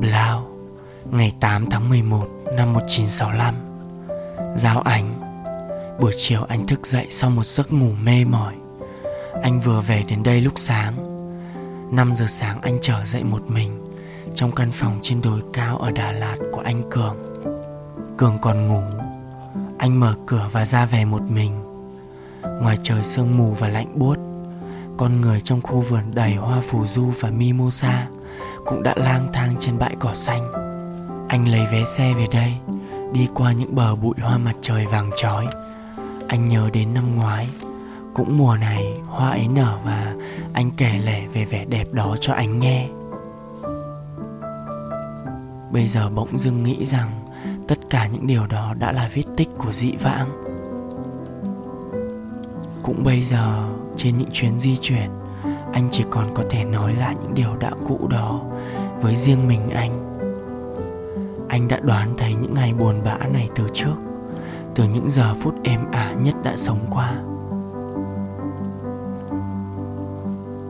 Blau, ngày 8 tháng 11 năm 1965 Giao ảnh. Buổi chiều anh thức dậy sau một giấc ngủ mê mỏi. Anh vừa về đến đây lúc sáng. 5 giờ sáng anh trở dậy một mình Trong căn phòng trên đồi cao ở Đà Lạt của anh Cường. Cường còn ngủ. Anh mở cửa và ra về một mình. Ngoài trời sương mù và lạnh buốt Con người trong khu vườn đầy hoa phù du và mimosa cũng đã lang thang trên bãi cỏ xanh. Anh lấy vé xe về đây, đi qua những bờ bụi hoa mặt trời vàng chói. Anh nhớ đến năm ngoái, cũng mùa này hoa ấy nở và anh kể lể về vẻ đẹp đó cho anh nghe. Bây giờ bỗng dưng nghĩ rằng tất cả những điều đó đã là viết tích của dị vãng. Cũng bây giờ, trên những chuyến di chuyển anh chỉ còn có thể nói lại những điều đã cũ đó với riêng mình anh. Anh đã đoán thấy những ngày buồn bã này từ trước, từ những giờ phút êm ả nhất đã sống qua.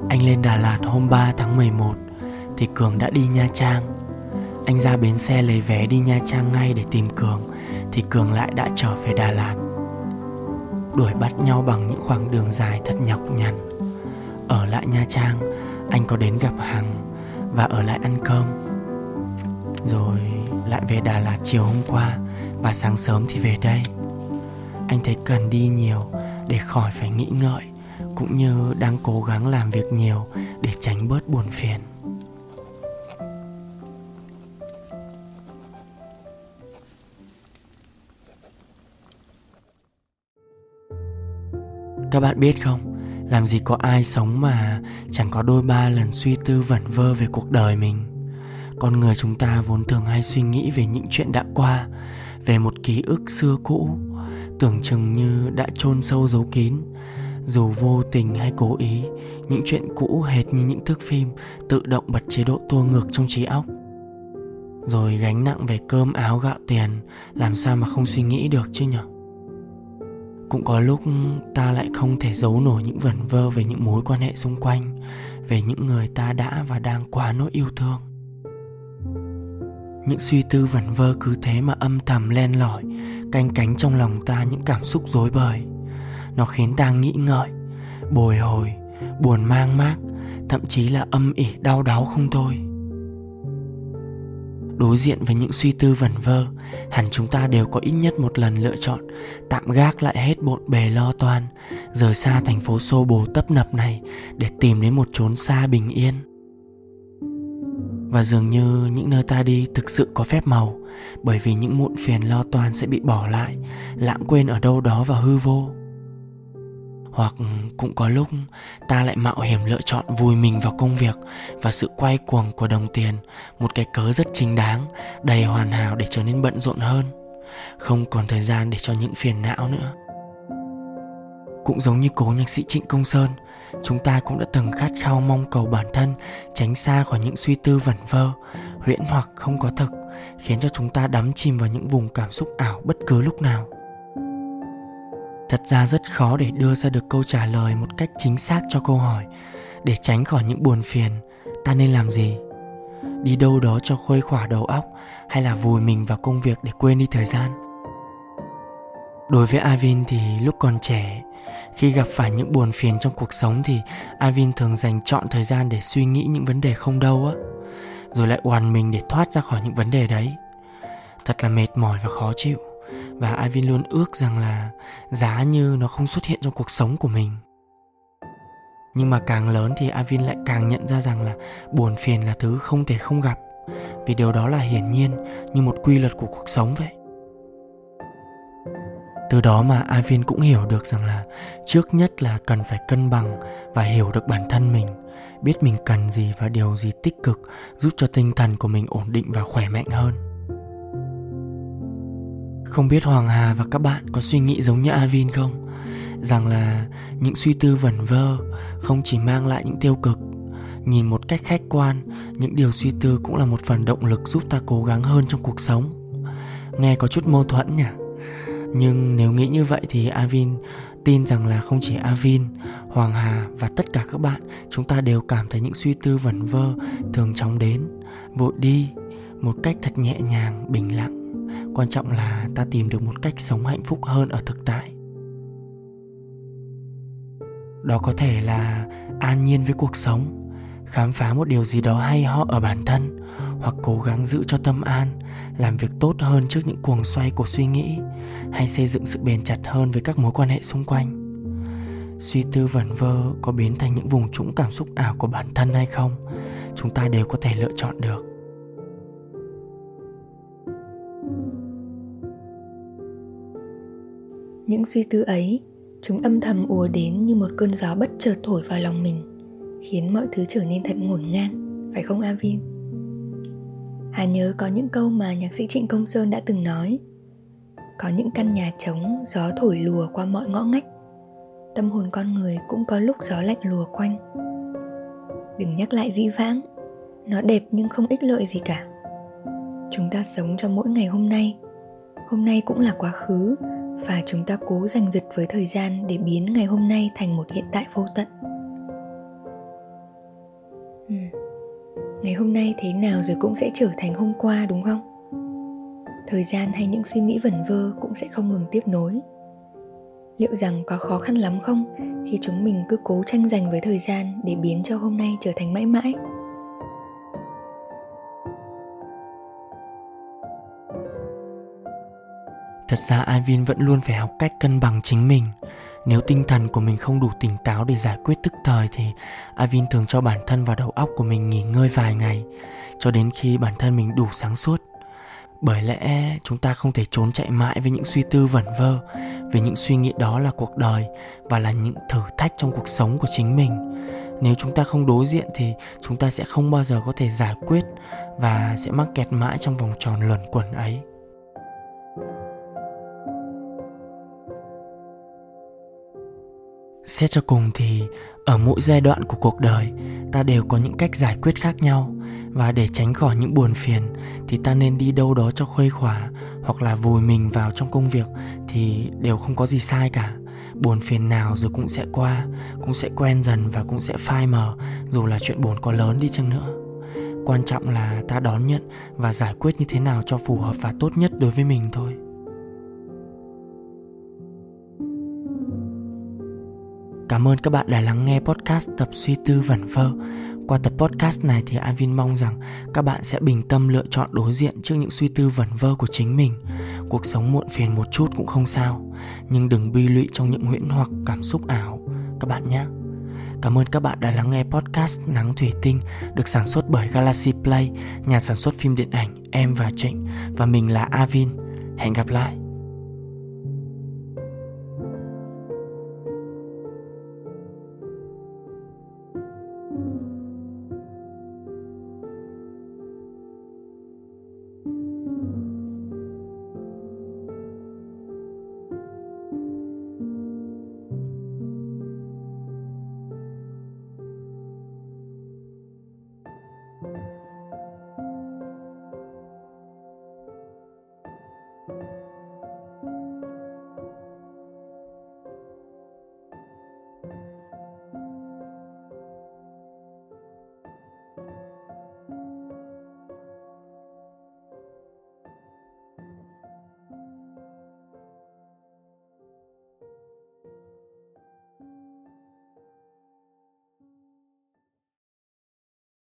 Anh lên Đà Lạt hôm 3 tháng 11 thì Cường đã đi Nha Trang. Anh ra bến xe lấy vé đi Nha Trang ngay để tìm Cường thì Cường lại đã trở về Đà Lạt. Đuổi bắt nhau bằng những khoảng đường dài thật nhọc nhằn ở lại Nha Trang, anh có đến gặp Hằng và ở lại ăn cơm. Rồi lại về Đà Lạt chiều hôm qua và sáng sớm thì về đây. Anh thấy cần đi nhiều để khỏi phải nghĩ ngợi, cũng như đang cố gắng làm việc nhiều để tránh bớt buồn phiền. Các bạn biết không? Làm gì có ai sống mà chẳng có đôi ba lần suy tư vẩn vơ về cuộc đời mình. Con người chúng ta vốn thường hay suy nghĩ về những chuyện đã qua, về một ký ức xưa cũ, tưởng chừng như đã chôn sâu giấu kín. Dù vô tình hay cố ý, những chuyện cũ hệt như những thước phim tự động bật chế độ tua ngược trong trí óc. Rồi gánh nặng về cơm áo gạo tiền, làm sao mà không suy nghĩ được chứ nhở? Cũng có lúc ta lại không thể giấu nổi những vẩn vơ về những mối quan hệ xung quanh, về những người ta đã và đang quá nỗi yêu thương. Những suy tư vẩn vơ cứ thế mà âm thầm len lỏi, canh cánh trong lòng ta những cảm xúc rối bời. Nó khiến ta nghĩ ngợi, bồi hồi, buồn mang mác, thậm chí là âm ỉ đau đáu không thôi đối diện với những suy tư vẩn vơ. Hẳn chúng ta đều có ít nhất một lần lựa chọn, tạm gác lại hết bộn bề lo toan, rời xa thành phố xô bồ tấp nập này để tìm đến một chốn xa bình yên. Và dường như những nơi ta đi thực sự có phép màu, bởi vì những muộn phiền lo toan sẽ bị bỏ lại, lãng quên ở đâu đó và hư vô hoặc cũng có lúc ta lại mạo hiểm lựa chọn vùi mình vào công việc và sự quay cuồng của đồng tiền, một cái cớ rất chính đáng, đầy hoàn hảo để trở nên bận rộn hơn. Không còn thời gian để cho những phiền não nữa. Cũng giống như cố nhạc sĩ trịnh công sơn, chúng ta cũng đã từng khát khao mong cầu bản thân tránh xa khỏi những suy tư vẩn vơ, huyễn hoặc không có thực, khiến cho chúng ta đắm chìm vào những vùng cảm xúc ảo bất cứ lúc nào thật ra rất khó để đưa ra được câu trả lời một cách chính xác cho câu hỏi. Để tránh khỏi những buồn phiền, ta nên làm gì? Đi đâu đó cho khuây khỏa đầu óc hay là vùi mình vào công việc để quên đi thời gian? Đối với avin thì lúc còn trẻ, khi gặp phải những buồn phiền trong cuộc sống thì avin thường dành chọn thời gian để suy nghĩ những vấn đề không đâu á, rồi lại oằn mình để thoát ra khỏi những vấn đề đấy. Thật là mệt mỏi và khó chịu và Ivy luôn ước rằng là giá như nó không xuất hiện trong cuộc sống của mình. Nhưng mà càng lớn thì Avin lại càng nhận ra rằng là buồn phiền là thứ không thể không gặp. Vì điều đó là hiển nhiên, như một quy luật của cuộc sống vậy. Từ đó mà Avin cũng hiểu được rằng là trước nhất là cần phải cân bằng và hiểu được bản thân mình, biết mình cần gì và điều gì tích cực giúp cho tinh thần của mình ổn định và khỏe mạnh hơn không biết hoàng hà và các bạn có suy nghĩ giống như avin không? Rằng là những suy tư vẩn vơ không chỉ mang lại những tiêu cực. Nhìn một cách khách quan, những điều suy tư cũng là một phần động lực giúp ta cố gắng hơn trong cuộc sống. Nghe có chút mâu thuẫn nhỉ? Nhưng nếu nghĩ như vậy thì avin tin rằng là không chỉ avin, hoàng hà và tất cả các bạn, chúng ta đều cảm thấy những suy tư vẩn vơ thường chóng đến. Vội đi, một cách thật nhẹ nhàng, bình lặng quan trọng là ta tìm được một cách sống hạnh phúc hơn ở thực tại. Đó có thể là an nhiên với cuộc sống, khám phá một điều gì đó hay ho ở bản thân, hoặc cố gắng giữ cho tâm an, làm việc tốt hơn trước những cuồng xoay của suy nghĩ, hay xây dựng sự bền chặt hơn với các mối quan hệ xung quanh. Suy tư vẩn vơ có biến thành những vùng trũng cảm xúc ảo của bản thân hay không, chúng ta đều có thể lựa chọn được. Những suy tư ấy, chúng âm thầm ùa đến như một cơn gió bất chợt thổi vào lòng mình, khiến mọi thứ trở nên thật ngổn ngang, phải không avin hà nhớ có những câu mà nhạc sĩ trịnh công sơn đã từng nói. Có những căn nhà trống, gió thổi lùa qua mọi ngõ ngách. Tâm hồn con người cũng có lúc gió lạnh lùa quanh. Đừng nhắc lại dĩ vãng, nó đẹp nhưng không ích lợi gì cả. Chúng ta sống cho mỗi ngày hôm nay. Hôm nay cũng là quá khứ và chúng ta cố giành giật với thời gian để biến ngày hôm nay thành một hiện tại vô tận. Ừ. ngày hôm nay thế nào rồi cũng sẽ trở thành hôm qua, đúng không? Thời gian hay những suy nghĩ vẩn vơ cũng sẽ không ngừng tiếp nối. Liệu rằng có khó khăn lắm không khi chúng mình cứ cố tranh giành với thời gian để biến cho hôm nay trở thành mãi mãi? Thật ra Ivin vẫn luôn phải học cách cân bằng chính mình. Nếu tinh thần của mình không đủ tỉnh táo để giải quyết tức thời thì Ivin thường cho bản thân và đầu óc của mình nghỉ ngơi vài ngày, cho đến khi bản thân mình đủ sáng suốt. Bởi lẽ chúng ta không thể trốn chạy mãi với những suy tư vẩn vơ, vì những suy nghĩ đó là cuộc đời và là những thử thách trong cuộc sống của chính mình. Nếu chúng ta không đối diện thì chúng ta sẽ không bao giờ có thể giải quyết và sẽ mắc kẹt mãi trong vòng tròn luẩn quẩn ấy. Xét cho cùng thì, ở mỗi giai đoạn của cuộc đời, ta đều có những cách giải quyết khác nhau. Và để tránh khỏi những buồn phiền, thì ta nên đi đâu đó cho khuây khỏa hoặc là vùi mình vào trong công việc thì đều không có gì sai cả. Buồn phiền nào rồi cũng sẽ qua, cũng sẽ quen dần và cũng sẽ phai mờ, dù là chuyện buồn có lớn đi chăng nữa. Quan trọng là ta đón nhận và giải quyết như thế nào cho phù hợp và tốt nhất đối với mình thôi. Cảm ơn các bạn đã lắng nghe podcast tập suy tư vẩn vơ. Qua tập podcast này thì Avin mong rằng các bạn sẽ bình tâm lựa chọn đối diện trước những suy tư vẩn vơ của chính mình. Cuộc sống muộn phiền một chút cũng không sao, nhưng đừng bi lụy trong những huyễn hoặc cảm xúc ảo các bạn nhé. Cảm ơn các bạn đã lắng nghe podcast Nắng Thủy Tinh được sản xuất bởi Galaxy Play, nhà sản xuất phim điện ảnh Em và Trịnh và mình là Avin. Hẹn gặp lại.